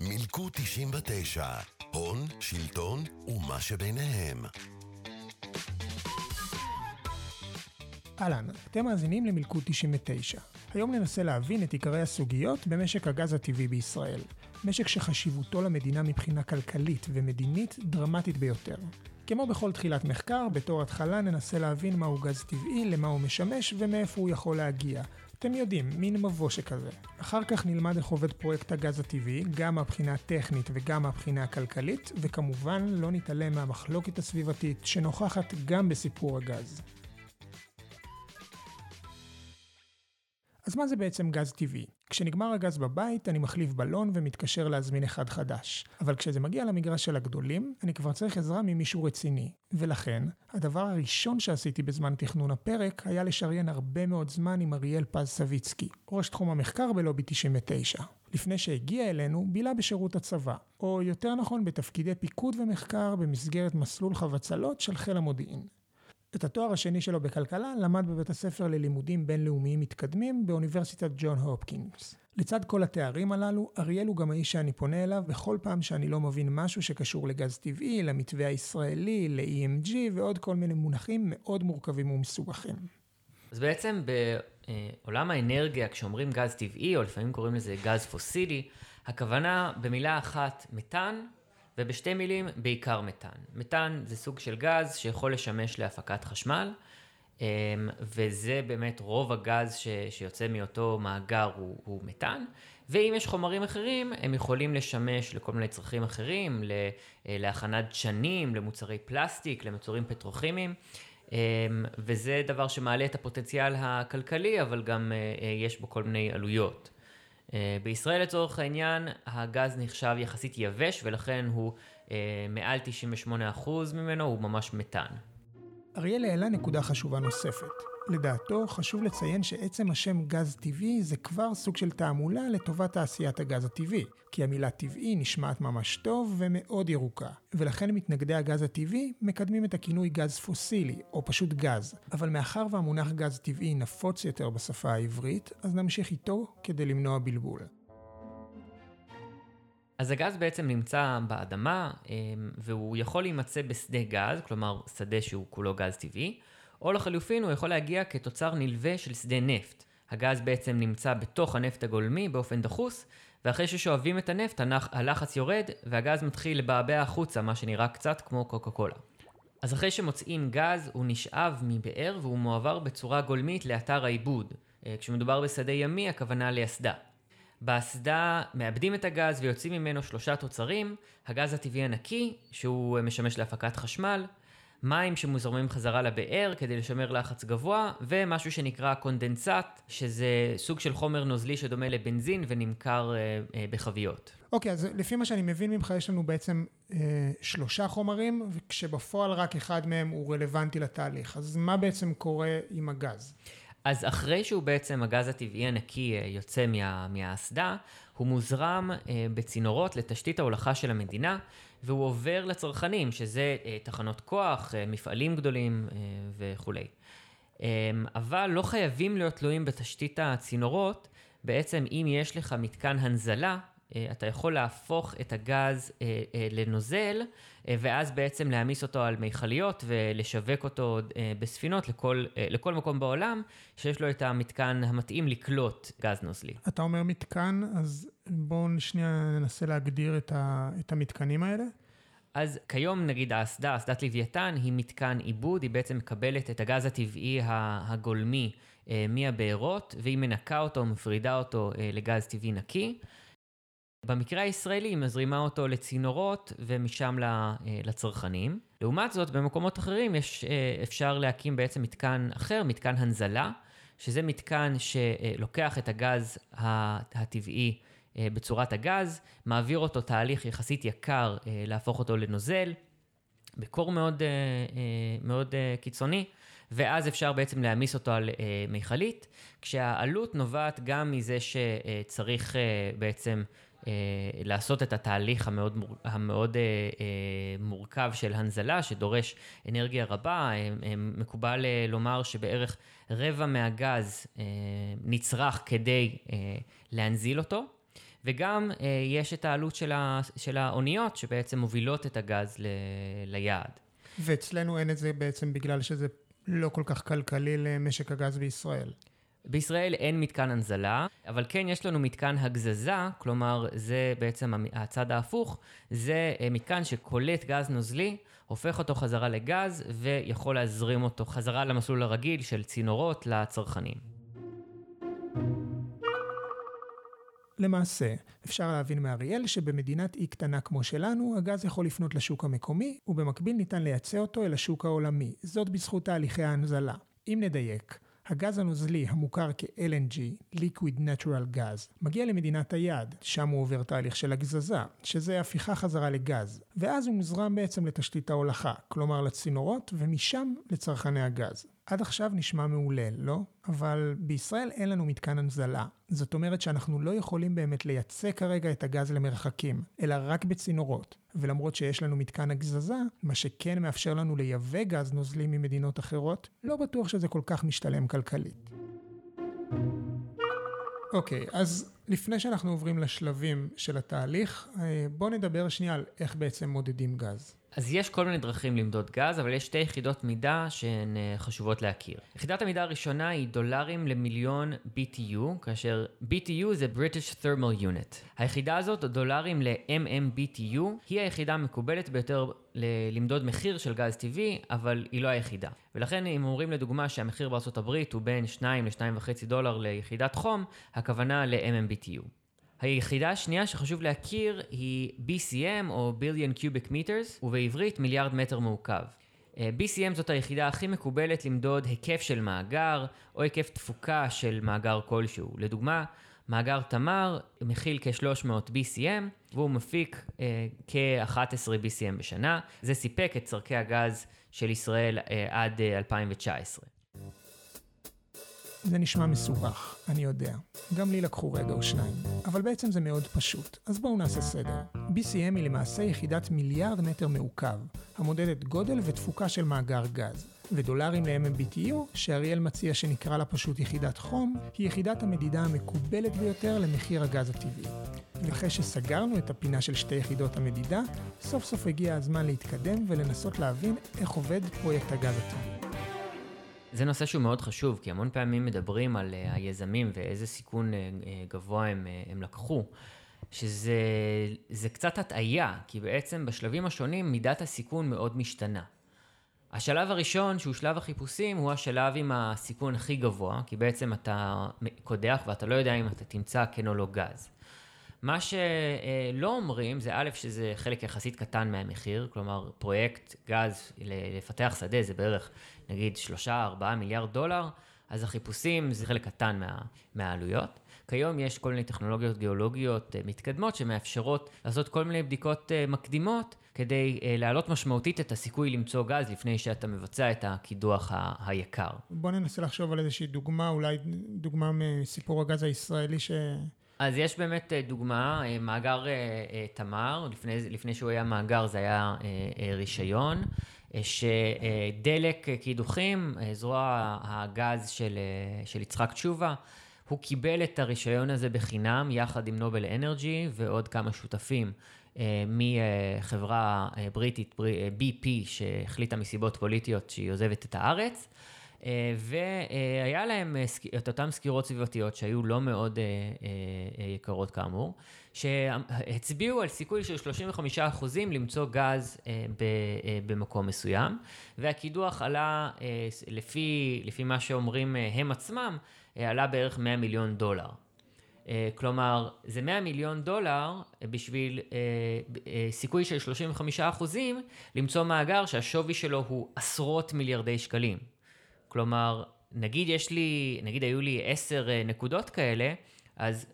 מילקו 99, הון, שלטון ומה שביניהם. אהלן, אתם מאזינים למלכוד 99. היום ננסה להבין את עיקרי הסוגיות במשק הגז הטבעי בישראל. משק שחשיבותו למדינה מבחינה כלכלית ומדינית דרמטית ביותר. כמו בכל תחילת מחקר, בתור התחלה ננסה להבין מהו גז טבעי, למה הוא משמש ומאיפה הוא יכול להגיע. אתם יודעים, מין מבוא שכזה. אחר כך נלמד איך עובד פרויקט הגז הטבעי, גם מהבחינה הטכנית וגם מהבחינה הכלכלית, וכמובן לא נתעלם מהמחלוקת הסביבתית שנוכחת גם בסיפור הגז. אז מה זה בעצם גז טבעי? כשנגמר הגז בבית, אני מחליף בלון ומתקשר להזמין אחד חדש. אבל כשזה מגיע למגרש של הגדולים, אני כבר צריך עזרה ממישהו רציני. ולכן, הדבר הראשון שעשיתי בזמן תכנון הפרק, היה לשריין הרבה מאוד זמן עם אריאל פז סביצקי, ראש תחום המחקר בלובי 99. לפני שהגיע אלינו, בילה בשירות הצבא, או יותר נכון בתפקידי פיקוד ומחקר במסגרת מסלול חבצלות של חיל המודיעין. את התואר השני שלו בכלכלה למד בבית הספר ללימודים בינלאומיים מתקדמים באוניברסיטת ג'ון הופקינגס. לצד כל התארים הללו, אריאל הוא גם האיש שאני פונה אליו בכל פעם שאני לא מבין משהו שקשור לגז טבעי, למתווה הישראלי, ל-EMG ועוד כל מיני מונחים מאוד מורכבים ומסובכים. אז בעצם בעולם האנרגיה, כשאומרים גז טבעי, או לפעמים קוראים לזה גז פוסילי, הכוונה במילה אחת מתאן, ובשתי מילים, בעיקר מתאן. מתאן זה סוג של גז שיכול לשמש להפקת חשמל, אמ, וזה באמת רוב הגז ש, שיוצא מאותו מאגר הוא, הוא מתאן, ואם יש חומרים אחרים, הם יכולים לשמש לכל מיני צרכים אחרים, להכנת דשנים, למוצרי פלסטיק, למוצרים פטרוכימיים. אמ, וזה דבר שמעלה את הפוטנציאל הכלכלי, אבל גם אה, אה, יש בו כל מיני עלויות. אה, בישראל לצורך העניין, הגז נחשב יחסית יבש, ולכן הוא אה, מעל 98% ממנו, הוא ממש מתאן. אריאל העלה נקודה חשובה נוספת. לדעתו, חשוב לציין שעצם השם גז טבעי זה כבר סוג של תעמולה לטובת תעשיית הגז הטבעי, כי המילה טבעי נשמעת ממש טוב ומאוד ירוקה, ולכן מתנגדי הגז הטבעי מקדמים את הכינוי גז פוסילי, או פשוט גז, אבל מאחר והמונח גז טבעי נפוץ יותר בשפה העברית, אז נמשיך איתו כדי למנוע בלבול. אז הגז בעצם נמצא באדמה, אמ, והוא יכול להימצא בשדה גז, כלומר שדה שהוא כולו גז טבעי, או לחלופין הוא יכול להגיע כתוצר נלווה של שדה נפט. הגז בעצם נמצא בתוך הנפט הגולמי באופן דחוס, ואחרי ששואבים את הנפט הלחץ יורד, והגז מתחיל לבעבע החוצה, מה שנראה קצת כמו קוקה קולה. אז אחרי שמוצאים גז, הוא נשאב מבאר והוא מועבר בצורה גולמית לאתר העיבוד. אה, כשמדובר בשדה ימי, הכוונה לאסדה. באסדה מאבדים את הגז ויוצאים ממנו שלושה תוצרים, הגז הטבעי הנקי, שהוא משמש להפקת חשמל, מים שמוזרמים חזרה לבאר כדי לשמר לחץ גבוה, ומשהו שנקרא קונדנסט, שזה סוג של חומר נוזלי שדומה לבנזין ונמכר אה, אה, בחביות. אוקיי, okay, אז לפי מה שאני מבין ממך, יש לנו בעצם אה, שלושה חומרים, וכשבפועל רק אחד מהם הוא רלוונטי לתהליך. אז מה בעצם קורה עם הגז? אז אחרי שהוא בעצם, הגז הטבעי הנקי אה, יוצא מה, מהאסדה, הוא מוזרם אה, בצינורות לתשתית ההולכה של המדינה, והוא עובר לצרכנים, שזה אה, תחנות כוח, מפעלים גדולים וכולי. אבל לא חייבים להיות תלויים בתשתית הצינורות, בעצם אם יש לך מתקן הנזלה, אתה יכול להפוך את הגז אה, אה, לנוזל, ואז בעצם להעמיס אותו על מכליות ולשווק אותו בספינות לכל, לכל מקום בעולם, שיש לו את המתקן המתאים לקלוט גז נוזלי. אתה אומר מתקן, אז בואו שנייה ננסה להגדיר את, ה, את המתקנים האלה. אז כיום נגיד האסדה, אסדת לוויתן, היא מתקן עיבוד, היא בעצם מקבלת את הגז הטבעי הגולמי מהבארות, והיא מנקה אותו, מפרידה אותו לגז טבעי נקי. במקרה הישראלי היא מזרימה אותו לצינורות ומשם אה, לצרכנים. לעומת זאת, במקומות אחרים יש, אה, אפשר להקים בעצם מתקן אחר, מתקן הנזלה, שזה מתקן שלוקח את הגז הטבעי אה, בצורת הגז, מעביר אותו תהליך יחסית יקר להפוך אותו לנוזל, בקור מאוד, מאוד קיצוני, ואז אפשר בעצם להעמיס אותו על מכלית, כשהעלות נובעת גם מזה שצריך בעצם אה, לעשות את התהליך המאוד, מור, המאוד אה, אה, מורכב של הנזלה, שדורש אנרגיה רבה. אה, אה, מקובל אה, לומר שבערך רבע מהגז אה, נצרך כדי אה, להנזיל אותו. וגם אה, יש את העלות של, ה, של האוניות שבעצם מובילות את הגז ל, ליעד. ואצלנו אין את זה בעצם בגלל שזה לא כל כך כלכלי למשק הגז בישראל. בישראל אין מתקן הנזלה, אבל כן יש לנו מתקן הגזזה, כלומר זה בעצם הצד ההפוך, זה אה, מתקן שקולט גז נוזלי, הופך אותו חזרה לגז ויכול להזרים אותו חזרה למסלול הרגיל של צינורות לצרכנים. למעשה, אפשר להבין מאריאל שבמדינת אי קטנה כמו שלנו, הגז יכול לפנות לשוק המקומי, ובמקביל ניתן לייצא אותו אל השוק העולמי, זאת בזכות תהליכי ההנזלה. אם נדייק, הגז הנוזלי המוכר כ-LNG, Liquid Natural Gas, מגיע למדינת היעד, שם הוא עובר תהליך של הגזזה, שזה הפיכה חזרה לגז, ואז הוא מוזרם בעצם לתשתית ההולכה, כלומר לצינורות, ומשם לצרכני הגז. עד עכשיו נשמע מעולה, לא? אבל בישראל אין לנו מתקן הנזלה. זאת אומרת שאנחנו לא יכולים באמת לייצא כרגע את הגז למרחקים, אלא רק בצינורות. ולמרות שיש לנו מתקן הגזזה, מה שכן מאפשר לנו לייבא גז נוזלי ממדינות אחרות, לא בטוח שזה כל כך משתלם כלכלית. אוקיי, okay, אז לפני שאנחנו עוברים לשלבים של התהליך, אה, בואו נדבר שנייה על איך בעצם מודדים גז. אז יש כל מיני דרכים למדוד גז, אבל יש שתי יחידות מידה שהן אה, חשובות להכיר. יחידת המידה הראשונה היא דולרים למיליון BTU, כאשר BTU זה British Thermal Unit. היחידה הזאת, דולרים ל-MMBTU, היא היחידה המקובלת ביותר ל- למדוד מחיר של גז טבעי, אבל היא לא היחידה. ולכן אם אומרים לדוגמה שהמחיר הברית הוא בין 2 ל-2.5 דולר ליחידת חום, הכוונה ל-MMBTU. היחידה השנייה שחשוב להכיר היא BCM או Billion Cubic Meters, ובעברית מיליארד מטר מעוקב. אה, BCM זאת היחידה הכי מקובלת למדוד היקף של מאגר, או היקף תפוקה של מאגר כלשהו. לדוגמה, מאגר תמר מכיל כ-300 BCM, והוא מפיק אה, כ-11 BCM בשנה. זה סיפק את צורכי הגז של ישראל אה, עד אה, 2019. זה נשמע מסובך, אני יודע. גם לי לקחו רגע או שניים. אבל בעצם זה מאוד פשוט. אז בואו נעשה סדר. BCM היא למעשה יחידת מיליארד מטר מעוקב, המודדת גודל ותפוקה של מאגר גז. ודולרים ל-MMBTU, שאריאל מציע שנקרא לה פשוט יחידת חום, היא יחידת המדידה המקובלת ביותר למחיר הגז הטבעי. ואחרי שסגרנו את הפינה של שתי יחידות המדידה, סוף סוף הגיע הזמן להתקדם ולנסות להבין איך עובד פרויקט הגז הטבעי. זה נושא שהוא מאוד חשוב, כי המון פעמים מדברים על uh, היזמים ואיזה סיכון uh, uh, גבוה הם, הם לקחו, שזה קצת הטעיה, כי בעצם בשלבים השונים מידת הסיכון מאוד משתנה. השלב הראשון, שהוא שלב החיפושים, הוא השלב עם הסיכון הכי גבוה, כי בעצם אתה קודח ואתה לא יודע אם אתה תמצא כן או לא גז. מה שלא אומרים זה א', שזה חלק יחסית קטן מהמחיר, כלומר פרויקט גז לפתח שדה זה בערך נגיד 3-4 מיליארד דולר, אז החיפושים זה חלק קטן מה, מהעלויות. כיום יש כל מיני טכנולוגיות גיאולוגיות אה, מתקדמות שמאפשרות לעשות כל מיני בדיקות אה, מקדימות כדי אה, להעלות משמעותית את הסיכוי למצוא גז לפני שאתה מבצע את הקידוח היקר. בוא ננסה לחשוב על איזושהי דוגמה, אולי דוגמה מסיפור הגז הישראלי ש... אז יש באמת דוגמה, מאגר תמר, לפני, לפני שהוא היה מאגר זה היה רישיון. שדלק קידוחים, זרוע הגז של, של יצחק תשובה, הוא קיבל את הרישיון הזה בחינם יחד עם נובל אנרג'י ועוד כמה שותפים מחברה בריטית, BP, שהחליטה מסיבות פוליטיות שהיא עוזבת את הארץ. והיה להם את אותן סקירות סביבתיות שהיו לא מאוד יקרות כאמור, שהצביעו על סיכוי של 35% למצוא גז במקום מסוים, והקידוח עלה, לפי, לפי מה שאומרים הם עצמם, עלה בערך 100 מיליון דולר. כלומר, זה 100 מיליון דולר בשביל סיכוי של 35 אחוזים למצוא מאגר שהשווי שלו הוא עשרות מיליארדי שקלים. כלומר, נגיד יש לי, נגיד היו לי עשר אה, נקודות כאלה, אז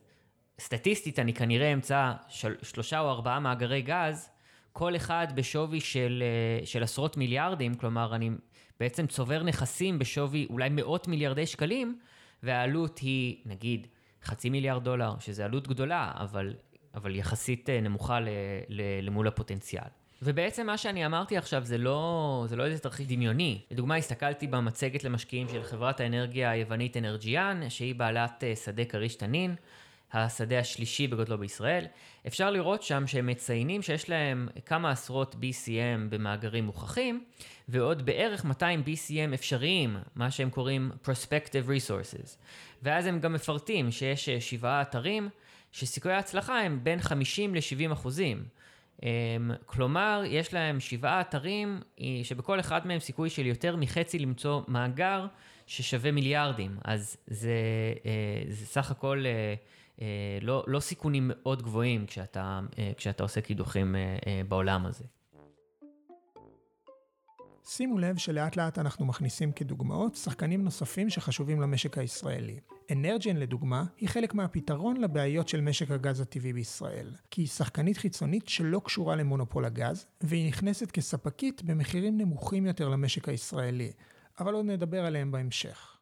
סטטיסטית אני כנראה אמצא של, שלושה או ארבעה מאגרי גז, כל אחד בשווי של, אה, של עשרות מיליארדים, כלומר אני בעצם צובר נכסים בשווי אולי מאות מיליארדי שקלים, והעלות היא נגיד חצי מיליארד דולר, שזה עלות גדולה, אבל אבל יחסית נמוכה למול הפוטנציאל. ובעצם מה שאני אמרתי עכשיו זה לא, זה לא איזה תרחיש דמיוני. לדוגמה, הסתכלתי במצגת למשקיעים של חברת האנרגיה היוונית אנרג'יאן, שהיא בעלת שדה כריש תנין. השדה השלישי בגודלו בישראל. אפשר לראות שם שהם מציינים שיש להם כמה עשרות BCM במאגרים מוכחים, ועוד בערך 200 BCM אפשריים, מה שהם קוראים Prospective Resources. ואז הם גם מפרטים שיש שבעה אתרים, שסיכויי ההצלחה הם בין 50 ל-70 אחוזים. אמ, כלומר, יש להם שבעה אתרים שבכל אחד מהם סיכוי של יותר מחצי למצוא מאגר ששווה מיליארדים. אז זה, אה, זה סך הכל אה, אה, לא, לא סיכונים מאוד גבוהים כשאתה, אה, כשאתה עושה קידוחים אה, בעולם הזה. שימו לב שלאט לאט אנחנו מכניסים כדוגמאות שחקנים נוספים שחשובים למשק הישראלי. אנרג'ן לדוגמה היא חלק מהפתרון לבעיות של משק הגז הטבעי בישראל, כי היא שחקנית חיצונית שלא קשורה למונופול הגז, והיא נכנסת כספקית במחירים נמוכים יותר למשק הישראלי, אבל עוד נדבר עליהם בהמשך.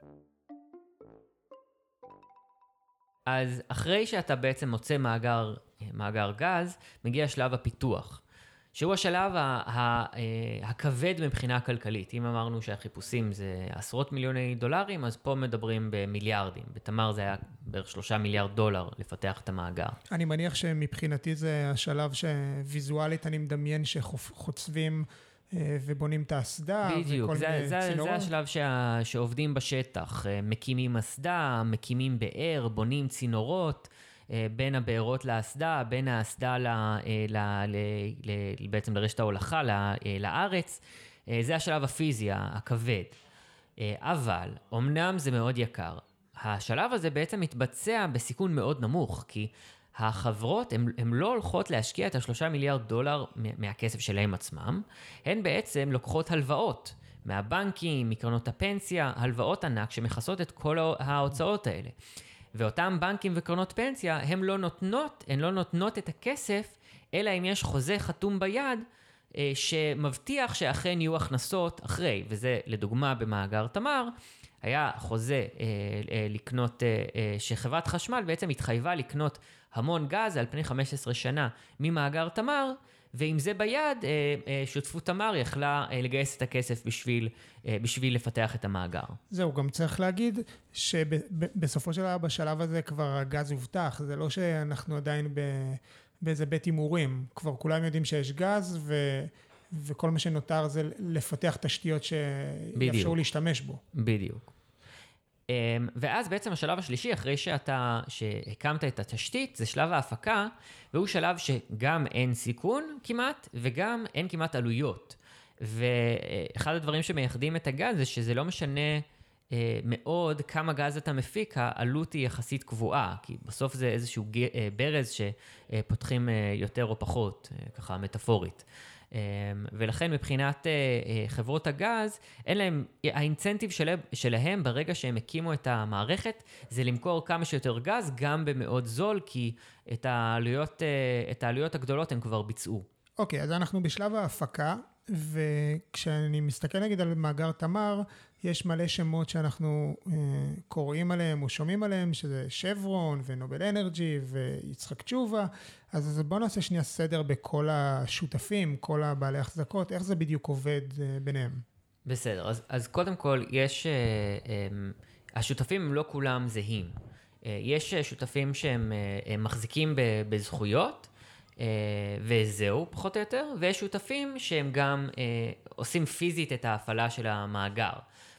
אז אחרי שאתה בעצם מוצא מאגר, מאגר גז, מגיע שלב הפיתוח, שהוא השלב אה, הכבד מבחינה כלכלית. אם אמרנו שהחיפושים זה עשרות מיליוני דולרים, אז פה מדברים במיליארדים. בתמר זה היה בערך שלושה מיליארד דולר לפתח את המאגר. אני מניח שמבחינתי זה השלב שוויזואלית אני מדמיין שחוצבים... אה, ובונים את האסדה בדיוק, וכל זה, זה, צינורות. זה השלב שה, שעובדים בשטח, אה, מקימים אסדה, מקימים באר, בונים צינורות בין הבארות לאסדה, בין האסדה ל, ל, ל, ל, בעצם לרשת ההולכה לארץ. זה השלב הפיזי הכבד. אבל, אמנם זה מאוד יקר, השלב הזה בעצם מתבצע בסיכון מאוד נמוך, כי החברות הן לא הולכות להשקיע את השלושה מיליארד דולר מהכסף שלהם עצמם, הן בעצם לוקחות הלוואות מהבנקים, מקרנות הפנסיה, הלוואות ענק שמכסות את כל ההוצאות האלה. ואותם בנקים וקרנות פנסיה, הן לא נותנות, הן לא נותנות את הכסף, אלא אם יש חוזה חתום ביד אה, שמבטיח שאכן יהיו הכנסות אחרי, וזה לדוגמה במאגר תמר, היה חוזה אה, אה, לקנות, אה, אה, שחברת חשמל בעצם התחייבה לקנות המון גז על פני 15 שנה ממאגר תמר, ועם זה ביד, אה, אה, שותפות תמר יכלה אה, לגייס את הכסף בשביל, בשביל לפתח את המאגר. זהו, גם צריך להגיד שבסופו של דבר בשלב הזה כבר הגז הובטח, זה לא שאנחנו עדיין ב, באיזה בית הימורים, כבר כולם יודעים שיש גז ו... וכל מה שנותר זה לפתח תשתיות שיאפשרו להשתמש בו. בדיוק. אמ, ואז בעצם השלב השלישי, אחרי שאתה, שהקמת את התשתית, זה שלב ההפקה, והוא שלב שגם אין סיכון כמעט, וגם אין כמעט עלויות. ואחד הדברים שמייחדים את הגז זה שזה לא משנה אה, מאוד כמה גז אתה מפיק, העלות היא יחסית קבועה, כי בסוף זה איזשהו אה, ברז שפותחים אה, יותר או פחות, ככה מטאפורית. אמ, ולכן מבחינת אה, אה, חברות הגז, אין להם, האינצנטיב שלה, שלהם ברגע שהם הקימו את המערכת, זה למכור כמה שיותר גז, גם במאוד זול, כי את העלויות, אה, את העלויות הגדולות הם כבר ביצעו. אוקיי, okay, אז אנחנו בשלב ההפקה, וכשאני מסתכל נגיד על מאגר תמר, יש מלא שמות שאנחנו אה, קוראים עליהם או שומעים עליהם, שזה שברון ונובל אנרג'י ויצחק תשובה. אז בואו נעשה שנייה סדר בכל השותפים, כל הבעלי החזקות, איך זה בדיוק עובד אה, ביניהם. בסדר, אז, אז קודם כל, יש, אה, אה, השותפים הם לא כולם זהים. אה, יש שותפים שהם אה, מחזיקים בזכויות, וזהו, פחות או יותר, ויש שותפים שהם גם אה, עושים פיזית את ההפעלה של המאגר.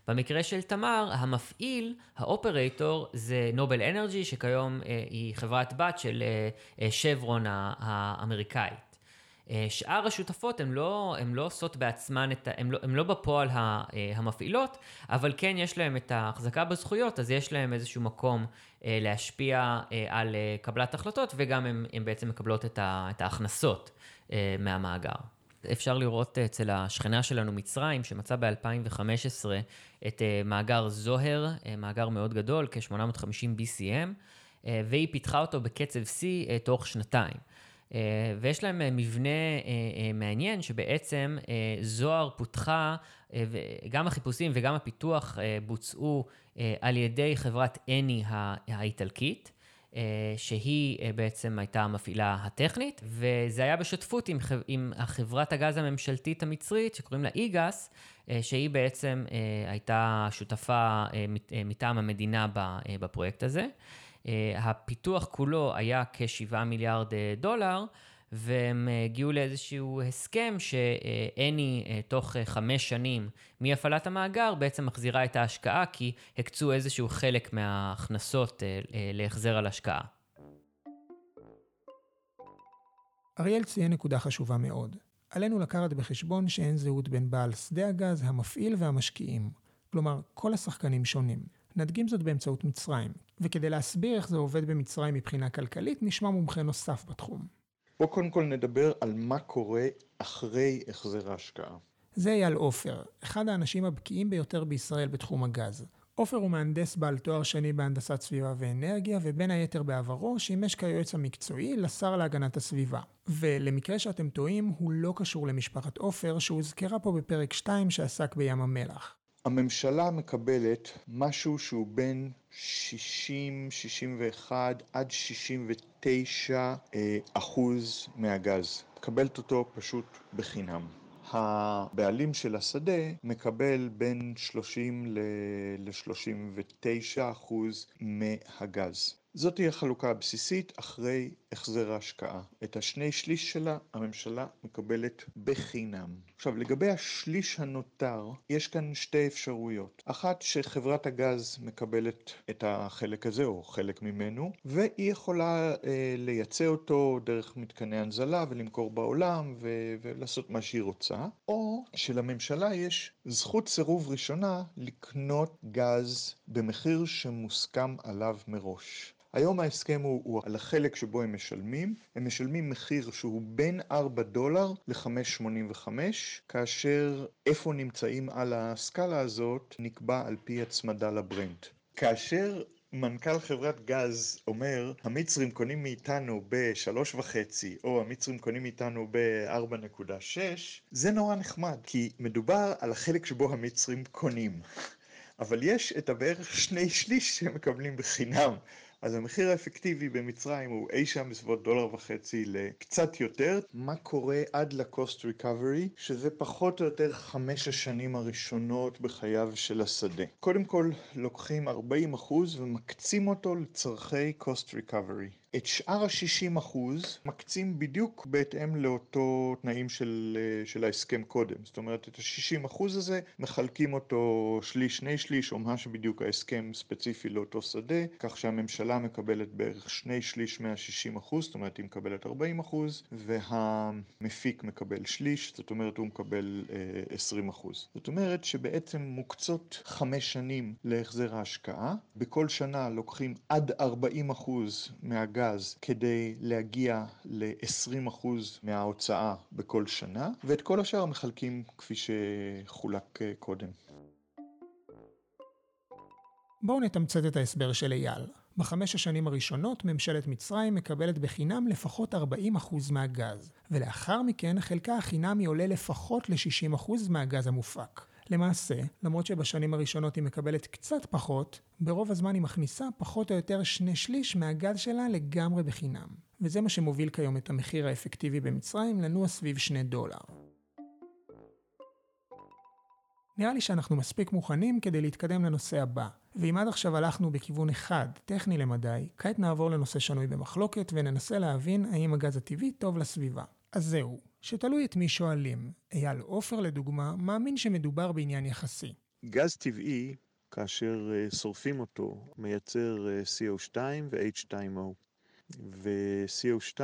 במקרה של תמר, המפעיל, האופרטור, זה נובל אנרג'י, שכיום אה, היא חברת בת של אה, אה, שברון האמריקאית. אה, שאר השותפות הן לא, לא עושות בעצמן, את, הן לא, לא בפועל אה, המפעילות, אבל כן יש להן את ההחזקה בזכויות, אז יש להן איזשהו מקום אה, להשפיע על קבלת החלטות, וגם הן בעצם מקבלות את ההכנסות מהמאגר. אפשר לראות אצל השכנה שלנו מצרים, שמצא ב-2015 את מאגר זוהר, מאגר מאוד גדול, כ-850 BCM, והיא פיתחה אותו בקצב שיא תוך שנתיים. אה, ויש להם אה, מבנה אה, מעניין, שבעצם זוהר פותחה, וגם החיפושים וגם הפיתוח בוצעו על ידי חברת אני האיטלקית. שהיא בעצם הייתה המפעילה הטכנית, וזה היה בשותפות עם, עם החברת הגז הממשלתית המצרית, שקוראים לה איגאס, שהיא בעצם הייתה שותפה מטעם המדינה בפרויקט הזה. הפיתוח כולו היה כ-7 מיליארד דולר, והם הגיעו לאיזשהו הסכם שאני, תוך חמש שנים מהפעלת המאגר, בעצם מחזירה את ההשקעה, כי הקצו איזשהו חלק מההכנסות להחזר על השקעה. אריאל ציין נקודה חשובה מאוד. עלינו לקחת בחשבון שאין זהות בין בעל שדה הגז, המפעיל והמשקיעים. כלומר, כל השחקנים שונים. נדגים זאת באמצעות מצרים, וכדי להסביר איך זה עובד במצרים מבחינה כלכלית, נשמע מומחה נוסף בתחום. בואו קודם כל נדבר על מה קורה אחרי החזר ההשקעה. זה אייל עופר, אחד האנשים הבקיאים ביותר בישראל בתחום הגז. עופר הוא מהנדס בעל תואר שני בהנדסת סביבה ואנרגיה, ובין היתר בעברו שימש כיועץ המקצועי לשר להגנת הסביבה. ולמקרה שאתם טועים, הוא לא קשור למשפחת עופר, שהוזכרה פה בפרק 2 שעסק בים המלח. הממשלה מקבלת משהו שהוא בין 60, 61 עד 69 אה, אחוז מהגז. מקבלת אותו פשוט בחינם. הבעלים של השדה מקבל בין 30 ל-39 אחוז מהגז. זאת תהיה החלוקה הבסיסית אחרי החזר ההשקעה. את השני שליש שלה הממשלה מקבלת בחינם. עכשיו לגבי השליש הנותר, יש כאן שתי אפשרויות. אחת שחברת הגז מקבלת את החלק הזה או חלק ממנו, והיא יכולה אה, לייצא אותו דרך מתקני הנזלה ולמכור בעולם ו- ולעשות מה שהיא רוצה, או שלממשלה יש זכות סירוב ראשונה לקנות גז במחיר שמוסכם עליו מראש. היום ההסכם הוא, הוא על החלק שבו הם משלמים, הם משלמים מחיר שהוא בין 4 דולר ל-5.85, כאשר איפה נמצאים על הסקאלה הזאת נקבע על פי הצמדה לברנט. כאשר מנכ"ל חברת גז אומר, המצרים קונים מאיתנו ב-3.5 או המצרים קונים מאיתנו ב-4.6, זה נורא נחמד, כי מדובר על החלק שבו המצרים קונים. אבל יש את הבערך שני שליש שהם מקבלים בחינם. אז המחיר האפקטיבי במצרים הוא אי שם בסביבות דולר וחצי לקצת יותר. מה קורה עד ל-cost recovery, שזה פחות או יותר חמש השנים הראשונות בחייו של השדה. קודם כל לוקחים 40% ומקצים אותו לצורכי cost recovery. את שאר ה-60 אחוז מקצים בדיוק בהתאם לאותו תנאים של, של ההסכם קודם. זאת אומרת, את ה-60 אחוז הזה מחלקים אותו שליש, שני שליש, או מה שבדיוק ההסכם ספציפי לאותו שדה, כך שהממשלה מקבלת בערך שני שליש מה-60 אחוז, זאת אומרת, היא מקבלת 40 אחוז, והמפיק מקבל שליש, זאת אומרת, הוא מקבל אה, 20 אחוז. זאת אומרת שבעצם מוקצות חמש שנים להחזר ההשקעה, בכל שנה לוקחים עד 40 אחוז מהגז הגז כדי להגיע ל-20% מההוצאה בכל שנה, ואת כל השאר מחלקים כפי שחולק אה, קודם. בואו נתמצת את ההסבר של אייל. בחמש השנים הראשונות ממשלת מצרים מקבלת בחינם לפחות 40% מהגז, ולאחר מכן חלקה החינמי עולה לפחות ל-60% מהגז המופק. למעשה, למרות שבשנים הראשונות היא מקבלת קצת פחות, ברוב הזמן היא מכניסה פחות או יותר שני שליש מהגז שלה לגמרי בחינם. וזה מה שמוביל כיום את המחיר האפקטיבי במצרים לנוע סביב שני דולר. נראה לי שאנחנו מספיק מוכנים כדי להתקדם לנושא הבא. ואם עד עכשיו הלכנו בכיוון אחד, טכני למדי, כעת נעבור לנושא שנוי במחלוקת וננסה להבין האם הגז הטבעי טוב לסביבה. אז זהו, שתלוי את מי שואלים. אייל עופר לדוגמה, מאמין שמדובר בעניין יחסי. גז טבעי, כאשר uh, שורפים אותו, מייצר uh, CO2 ו-H2O. ו-CO2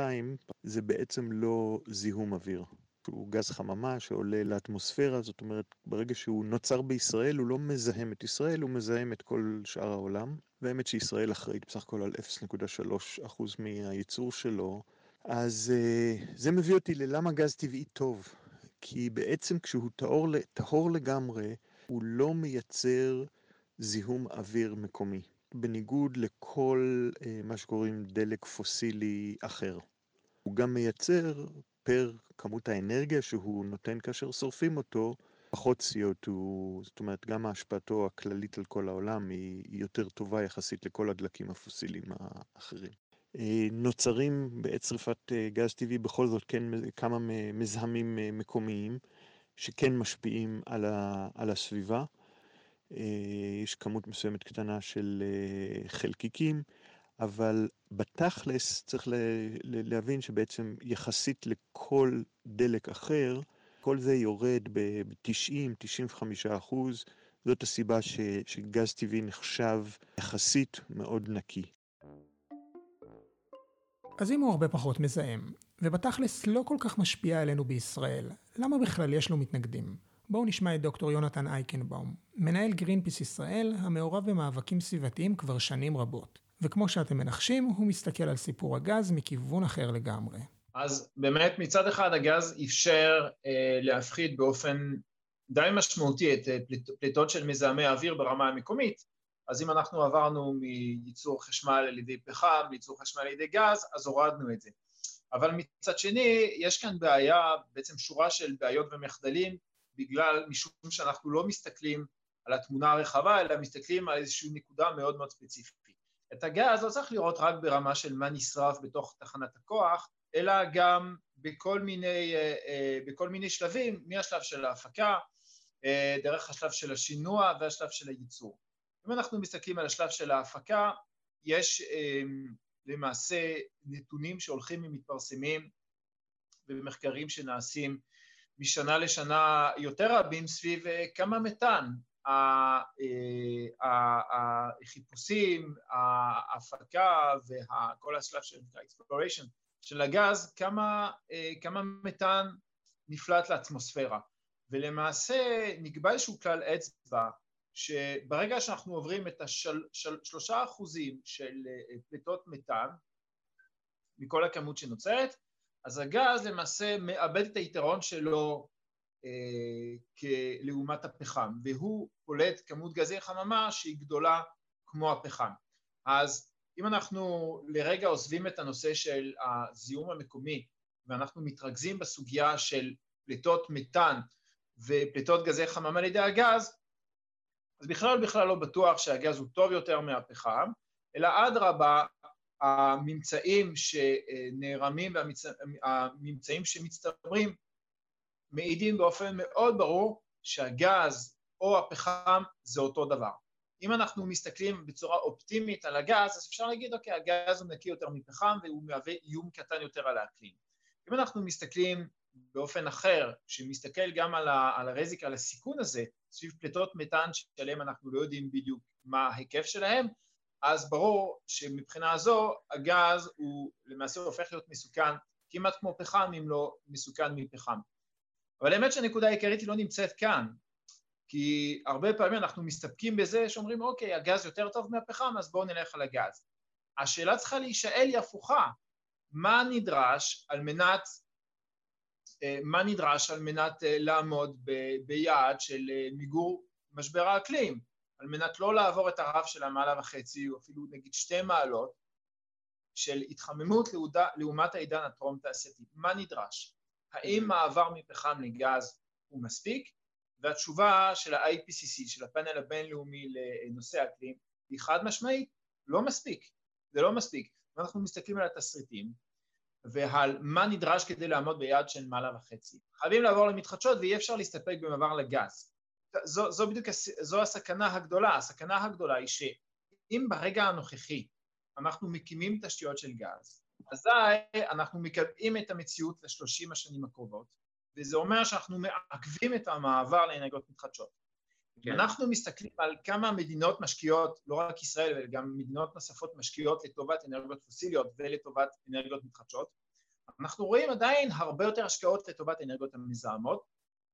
זה בעצם לא זיהום אוויר. הוא גז חממה שעולה לאטמוספירה, זאת אומרת, ברגע שהוא נוצר בישראל, הוא לא מזהם את ישראל, הוא מזהם את כל שאר העולם. והאמת שישראל אחראית בסך הכל על 0.3% מהייצור שלו. אז uh, זה מביא אותי ללמה גז טבעי טוב. כי בעצם כשהוא טהור, טהור לגמרי, הוא לא מייצר זיהום אוויר מקומי. בניגוד לכל uh, מה שקוראים דלק פוסילי אחר. הוא גם מייצר פר כמות האנרגיה שהוא נותן כאשר שורפים אותו, פחות CO2, זאת אומרת גם השפעתו הכללית על כל העולם היא יותר טובה יחסית לכל הדלקים הפוסיליים האחרים. נוצרים בעת שרפת גז טבעי בכל זאת כן כמה מזהמים מקומיים שכן משפיעים על, הסביבה. יש כמות מסוימת קטנה של חלקיקים, אבל בתכלס צריך להבין שבעצם יחסית לכל דלק אחר, כל זה יורד ב-90-95 אחוז. זאת הסיבה שגז טבעי נחשב יחסית מאוד נקי. אז אם הוא הרבה פחות מזהם, ובתכלס לא כל כך משפיע עלינו בישראל, למה בכלל יש לו מתנגדים? בואו נשמע את דוקטור יונתן אייקנבאום, מנהל גרינפיס ישראל, המעורב במאבקים סביבתיים כבר שנים רבות. וכמו שאתם מנחשים, הוא מסתכל על סיפור הגז מכיוון אחר לגמרי. אז באמת מצד אחד הגז אפשר אה, להפחית באופן די משמעותי את אה, פליטות של מזהמי האוויר ברמה המקומית, אז אם אנחנו עברנו מייצור חשמל על ידי פחם לייצור חשמל על ידי גז, אז הורדנו את זה. אבל מצד שני, יש כאן בעיה, בעצם שורה של בעיות ומחדלים, בגלל, משום שאנחנו לא מסתכלים על התמונה הרחבה, אלא מסתכלים על איזושהי נקודה מאוד מאוד ספציפית. את הגז לא צריך לראות רק ברמה של מה נשרף בתוך תחנת הכוח, אלא גם בכל מיני, אה, אה, בכל מיני שלבים, מהשלב של ההפקה, אה, דרך השלב של השינוע והשלב של הייצור. אם אנחנו מסתכלים על השלב של ההפקה, יש למעשה נתונים שהולכים ומתפרסמים במחקרים שנעשים משנה לשנה יותר רבים סביב כמה מתאן החיפושים, ההפקה וכל השלב של ה-exploration של הגז, כמה, כמה מתאן נפלט לאטמוספירה. ולמעשה נקבע איזשהו כלל אצבע שברגע שאנחנו עוברים את השלושה אחוזים של פליטות מתאן מכל הכמות שנוצרת, אז הגז למעשה מאבד את היתרון שלו אה, לעומת הפחם, והוא פולט כמות גזי חממה שהיא גדולה כמו הפחם. אז אם אנחנו לרגע עוזבים את הנושא של הזיהום המקומי ואנחנו מתרכזים בסוגיה של פליטות מתאן ופליטות גזי חממה על ידי הגז, אז בכלל בכלל לא בטוח שהגז הוא טוב יותר מהפחם, אלא אדרבה, הממצאים שנערמים והממצאים שמצטברים מעידים באופן מאוד ברור שהגז או הפחם זה אותו דבר. אם אנחנו מסתכלים בצורה אופטימית על הגז, אז אפשר להגיד, אוקיי, הגז הוא נקי יותר מפחם והוא מהווה איום קטן יותר על האקלים. אם אנחנו מסתכלים באופן אחר, שמסתכל גם על, הרזיק, על הסיכון הזה, סביב פליטות מתאן שעליהם אנחנו לא יודעים בדיוק מה ההיקף שלהם, אז ברור שמבחינה זו הגז הוא למעשה הופך להיות מסוכן כמעט כמו פחם, אם לא מסוכן מפחם. אבל האמת שהנקודה העיקרית היא לא נמצאת כאן, כי הרבה פעמים אנחנו מסתפקים בזה שאומרים, אוקיי, הגז יותר טוב מהפחם, אז בואו נלך על הגז. השאלה צריכה להישאל היא הפוכה, מה נדרש על מנת, מה נדרש על מנת אה, לעמוד ביעד של אה, מיגור משבר האקלים, על מנת לא לעבור את הרף של המעלה וחצי, או אפילו נגיד שתי מעלות, של התחממות לעומת העידן הטרום תעשייתי. מה נדרש? האם מעבר מפחם לגז הוא מספיק? והתשובה של ה-IPCC, של הפאנל הבינלאומי לנושא אקלים, היא חד משמעית, לא מספיק. זה לא מספיק. ואנחנו מסתכלים על התסריטים ועל מה נדרש כדי לעמוד ביעד של מעלה וחצי. חייבים לעבור למתחדשות ואי אפשר להסתפק במעבר לגז. זו, זו בדיוק, זו הסכנה הגדולה. הסכנה הגדולה היא שאם ברגע הנוכחי אנחנו מקימים תשתיות של גז, אזי אנחנו מקבעים את המציאות לשלושים השנים הקרובות, וזה אומר שאנחנו מעכבים את המעבר לאנרגיות מתחדשות. כן. אנחנו מסתכלים על כמה מדינות משקיעות, לא רק ישראל, אלא גם מדינות נוספות משקיעות לטובת אנרגיות פוסיליות ולטובת אנרגיות מתחדשות. אנחנו רואים עדיין הרבה יותר השקעות לטובת אנרגיות המזהמות,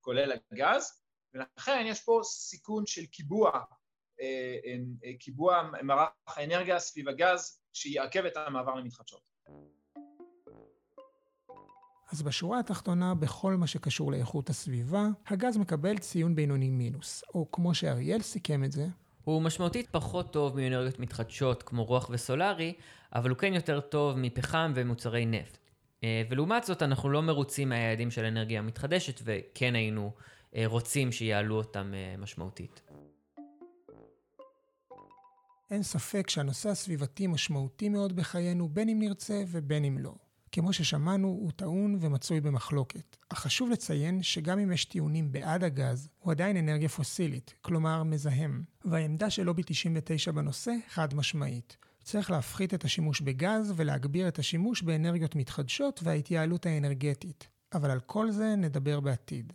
כולל הגז, ולכן יש פה סיכון של קיבוע, אה, אה, קיבוע מערך האנרגיה סביב הגז, שיעכב את המעבר למתחדשות. אז בשורה התחתונה, בכל מה שקשור לאיכות הסביבה, הגז מקבל ציון בינוני מינוס, או כמו שאריאל סיכם את זה, הוא משמעותית פחות טוב מאנרגיות מתחדשות כמו רוח וסולארי, אבל הוא כן יותר טוב מפחם ומוצרי נפט. אה, ולעומת זאת, אנחנו לא מרוצים מהיעדים של אנרגיה מתחדשת, וכן היינו אה, רוצים שיעלו אותם אה, משמעותית. אין ספק שהנושא הסביבתי משמעותי מאוד בחיינו, בין אם נרצה ובין אם לא. כמו ששמענו, הוא טעון ומצוי במחלוקת. אך חשוב לציין שגם אם יש טיעונים בעד הגז, הוא עדיין אנרגיה פוסילית, כלומר מזהם. והעמדה של לובי 99 בנושא חד משמעית. צריך להפחית את השימוש בגז ולהגביר את השימוש באנרגיות מתחדשות וההתייעלות האנרגטית. אבל על כל זה נדבר בעתיד.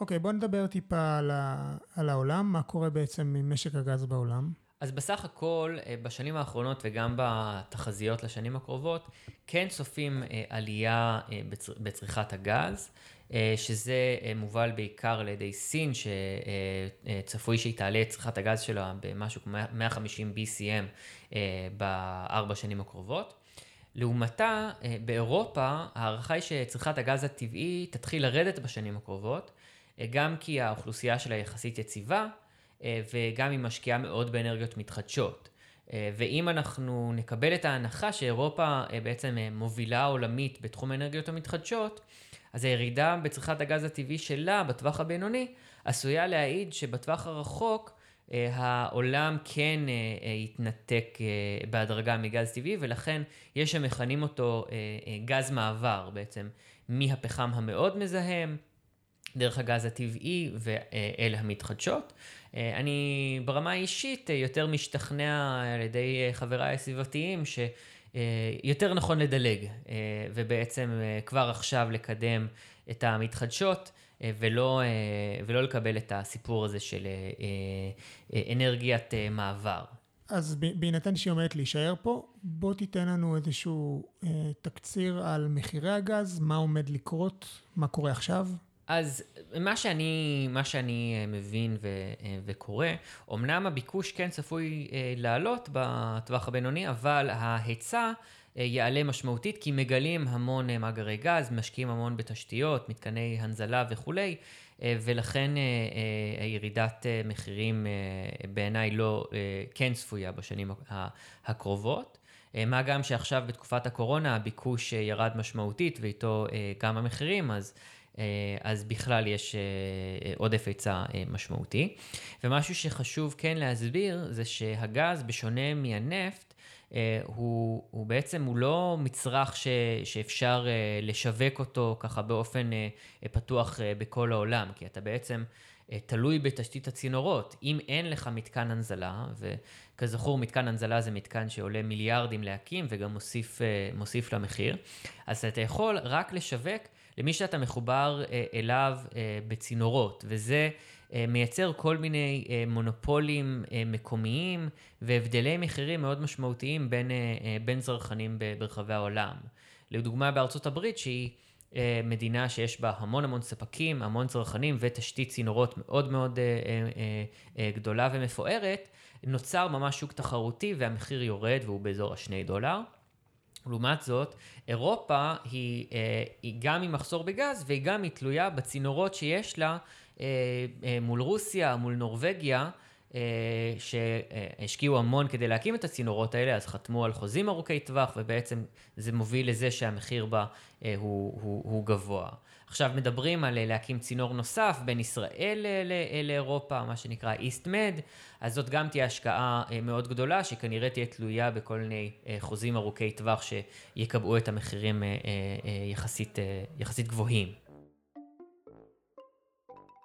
אוקיי, בוא נדבר טיפה על, ה... על העולם, מה קורה בעצם עם משק הגז בעולם. אז בסך הכל, אה, בשנים האחרונות וגם בתחזיות לשנים הקרובות, כן צופים אה, עלייה אה, בצריכת הגז, שזה מובל בעיקר על ידי סין, שצפוי שהיא תעלה את צריכת הגז שלה במשהו כמו 150 BCM בארבע שנים הקרובות. לעומתה, באירופה, ההערכה היא שצריכת הגז הטבעי תתחיל לרדת בשנים הקרובות, גם כי האוכלוסייה שלה יחסית יציבה, וגם היא משקיעה מאוד באנרגיות מתחדשות. אה, ואם אנחנו נקבל את ההנחה שאירופה אה, בעצם מובילה עולמית בתחום האנרגיות המתחדשות, אז הירידה בצריכת הגז הטבעי שלה בטווח הבינוני עשויה להעיד שבטווח הרחוק העולם כן יתנתק בהדרגה מגז טבעי ולכן יש שמכנים אותו גז מעבר בעצם מהפחם המאוד מזהם דרך הגז הטבעי ואל המתחדשות. אה, אני ברמה האישית אה, יותר משתכנע על ידי אה, חבריי הסביבתיים שיותר נכון לדלג ובעצם כבר עכשיו לקדם את המתחדשות ולא, ולא לקבל את הסיפור הזה של אנרגיית מעבר. אז בהינתן שהיא עומדת להישאר פה, בוא תיתן לנו איזשהו תקציר על מחירי הגז, מה עומד לקרות, מה קורה עכשיו. אז מה שאני, מה שאני אה, מבין ו, אה, וקורא, אמנם הביקוש כן צפוי אה, לעלות בטווח הבינוני, אבל ההיצע יעלה משמעותית, כי מגלים המון מאגרי גז, משקיעים המון בתשתיות, מתקני הנזלה וכולי, ולכן ירידת מחירים בעיניי לא, כן צפויה בשנים הקרובות. מה גם שעכשיו בתקופת הקורונה הביקוש ירד משמעותית ואיתו גם המחירים, אז אז בכלל יש אה, אה, עודף היצע משמעותי. ומשהו שחשוב כן להסביר זה שהגז, בשונה מהנפט, הוא, הוא בעצם, הוא לא מצרך ש, שאפשר לשווק אותו ככה באופן פתוח בכל העולם, כי אתה בעצם תלוי בתשתית הצינורות. אם אין לך מתקן הנזלה, וכזכור מתקן הנזלה זה מתקן שעולה מיליארדים להקים וגם מוסיף, מוסיף למחיר, אז אתה יכול רק לשווק למי שאתה מחובר אה, אליו אה, בצינורות, וזה אה, מייצר כל מיני מונופולים מקומיים והבדלי מחירים מאוד משמעותיים בין, בין צרכנים ברחבי העולם. לדוגמה בארצות הברית שהיא מדינה שיש בה המון המון ספקים, המון צרכנים ותשתית צינורות מאוד מאוד גדולה ומפוארת, נוצר ממש שוק תחרותי והמחיר יורד והוא באזור השני דולר. לעומת זאת, אירופה היא, אה, היא גם עם מחסור בגז והיא גם היא תלויה בצינורות שיש לה אה, אה, מול רוסיה, מול נורבגיה, שהשקיעו המון כדי להקים את הצינורות האלה, אז חתמו על חוזים ארוכי טווח ובעצם זה מוביל לזה שהמחיר בה הוא, הוא, הוא גבוה. עכשיו מדברים על להקים צינור נוסף בין ישראל לאירופה, מה שנקרא EastMed, אז זאת גם תהיה השקעה אה, מאוד גדולה, שכנראה תהיה תלויה בכל מיני אה, חוזים ארוכי טווח שיקבעו את המחירים אה, יחסית, יחסית גבוהים.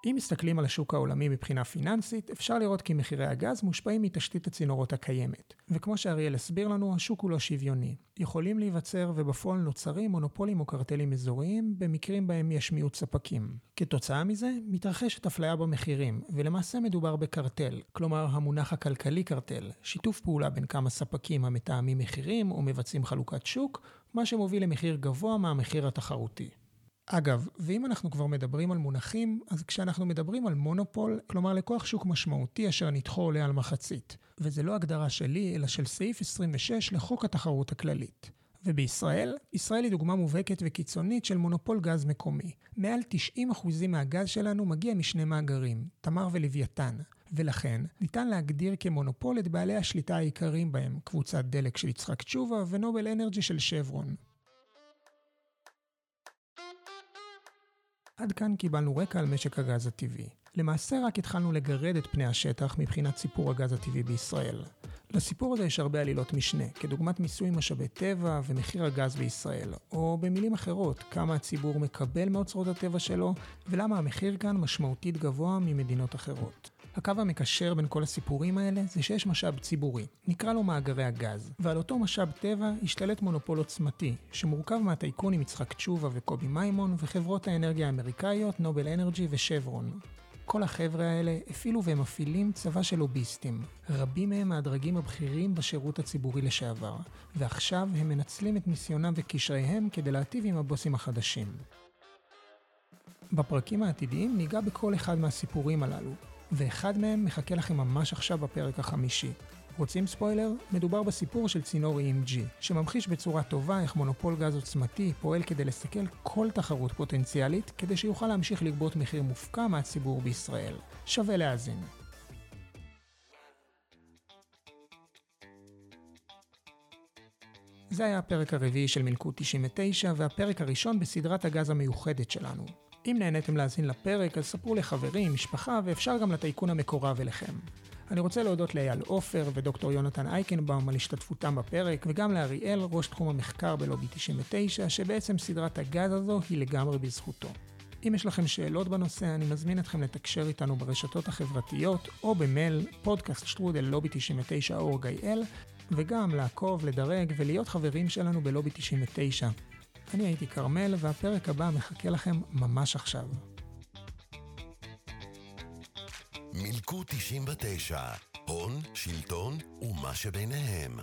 אם מסתכלים על השוק העולמי מבחינה פיננסית, אפשר לראות כי מחירי הגז מושפעים מתשתית הצינורות הקיימת. וכמו שאריאל הסביר לנו, השוק הוא לא שוויוני. יכולים להיווצר ובפועל נוצרים מונופולים או קרטלים אזוריים במקרים בהם יש מיעוט ספקים. כתוצאה מזה, מתרחשת אפליה במחירים, ולמעשה מדובר בקרטל, כלומר המונח הכלכלי קרטל, שיתוף פעולה בין כמה ספקים המתאמים מחירים או מבצעים חלוקת שוק, מה שמוביל למחיר גבוה מהמחיר התחרותי. אגב, ואם אנחנו כבר מדברים על מונחים, אז כשאנחנו מדברים על מונופול, כלומר לכוח שוק משמעותי אשר נתחו עולה על מחצית. וזה לא הגדרה שלי, אלא של סעיף 26 לחוק התחרות הכללית. ובישראל, ישראל היא דוגמה מובהקת וקיצונית של מונופול גז מקומי. מעל 90% מהגז שלנו מגיע משני מאגרים, תמר ולוויתן. ולכן, ניתן להגדיר כמונופול את בעלי השליטה העיקריים בהם, קבוצת דלק של יצחק תשובה ונובל אנרג'י של שברון. עד כאן קיבלנו רקע על משק הגז הטבעי. למעשה רק התחלנו לגרד את פני השטח מבחינת סיפור הגז הטבעי בישראל. לסיפור הזה יש הרבה עלילות משנה, כדוגמת מיסוי משאבי טבע ומחיר הגז בישראל, או במילים אחרות, כמה הציבור מקבל מאוצרות הטבע שלו, ולמה המחיר כאן משמעותית גבוה ממדינות אחרות. הקו המקשר בין כל הסיפורים האלה זה שיש משאב ציבורי, נקרא לו מאגרי הגז, ועל אותו משאב טבע השתלט מונופול עוצמתי, שמורכב מהטייקונים יצחק תשובה וקובי מימון וחברות האנרגיה האמריקאיות נובל אנרג'י ושברון. כל החבר'ה האלה הפעילו ומפעילים צבא של לוביסטים, רבים מהם מהדרגים הבכירים בשירות הציבורי לשעבר, ועכשיו הם מנצלים את ניסיונם וקשריהם כדי להטיב עם הבוסים החדשים. בפרקים העתידיים ניגע בכל אחד מהסיפורים הללו, ואחד מהם מחכה לכם ממש עכשיו בפרק החמישי. רוצים ספוילר? מדובר בסיפור של צינור EMG, שממחיש בצורה טובה איך מונופול גז עוצמתי פועל כדי לסכל כל תחרות פוטנציאלית, כדי שיוכל להמשיך לגבות מחיר מופקע מהציבור בישראל. שווה להאזין. זה היה הפרק הרביעי של מלכוד 99, והפרק הראשון בסדרת הגז המיוחדת שלנו. אם נהניתם להאזין לפרק, אז ספרו לחברים, משפחה, ואפשר גם לטייקון המקורב אליכם. אני רוצה להודות לאייל עופר ודוקטור יונתן אייקנבאום על השתתפותם בפרק, וגם לאריאל, ראש תחום המחקר בלובי 99, שבעצם סדרת הגז הזו היא לגמרי בזכותו. אם יש לכם שאלות בנושא, אני מזמין אתכם לתקשר איתנו ברשתות החברתיות, או במייל פודקאסט שטרודל לובי 99 אורג.איי.אל, וגם לעקוב, לדרג ולהיות חברים שלנו בלובי 99. אני הייתי כרמל, והפרק הבא מחכה לכם ממש עכשיו. מילקו 99, הון, שלטון ומה שביניהם.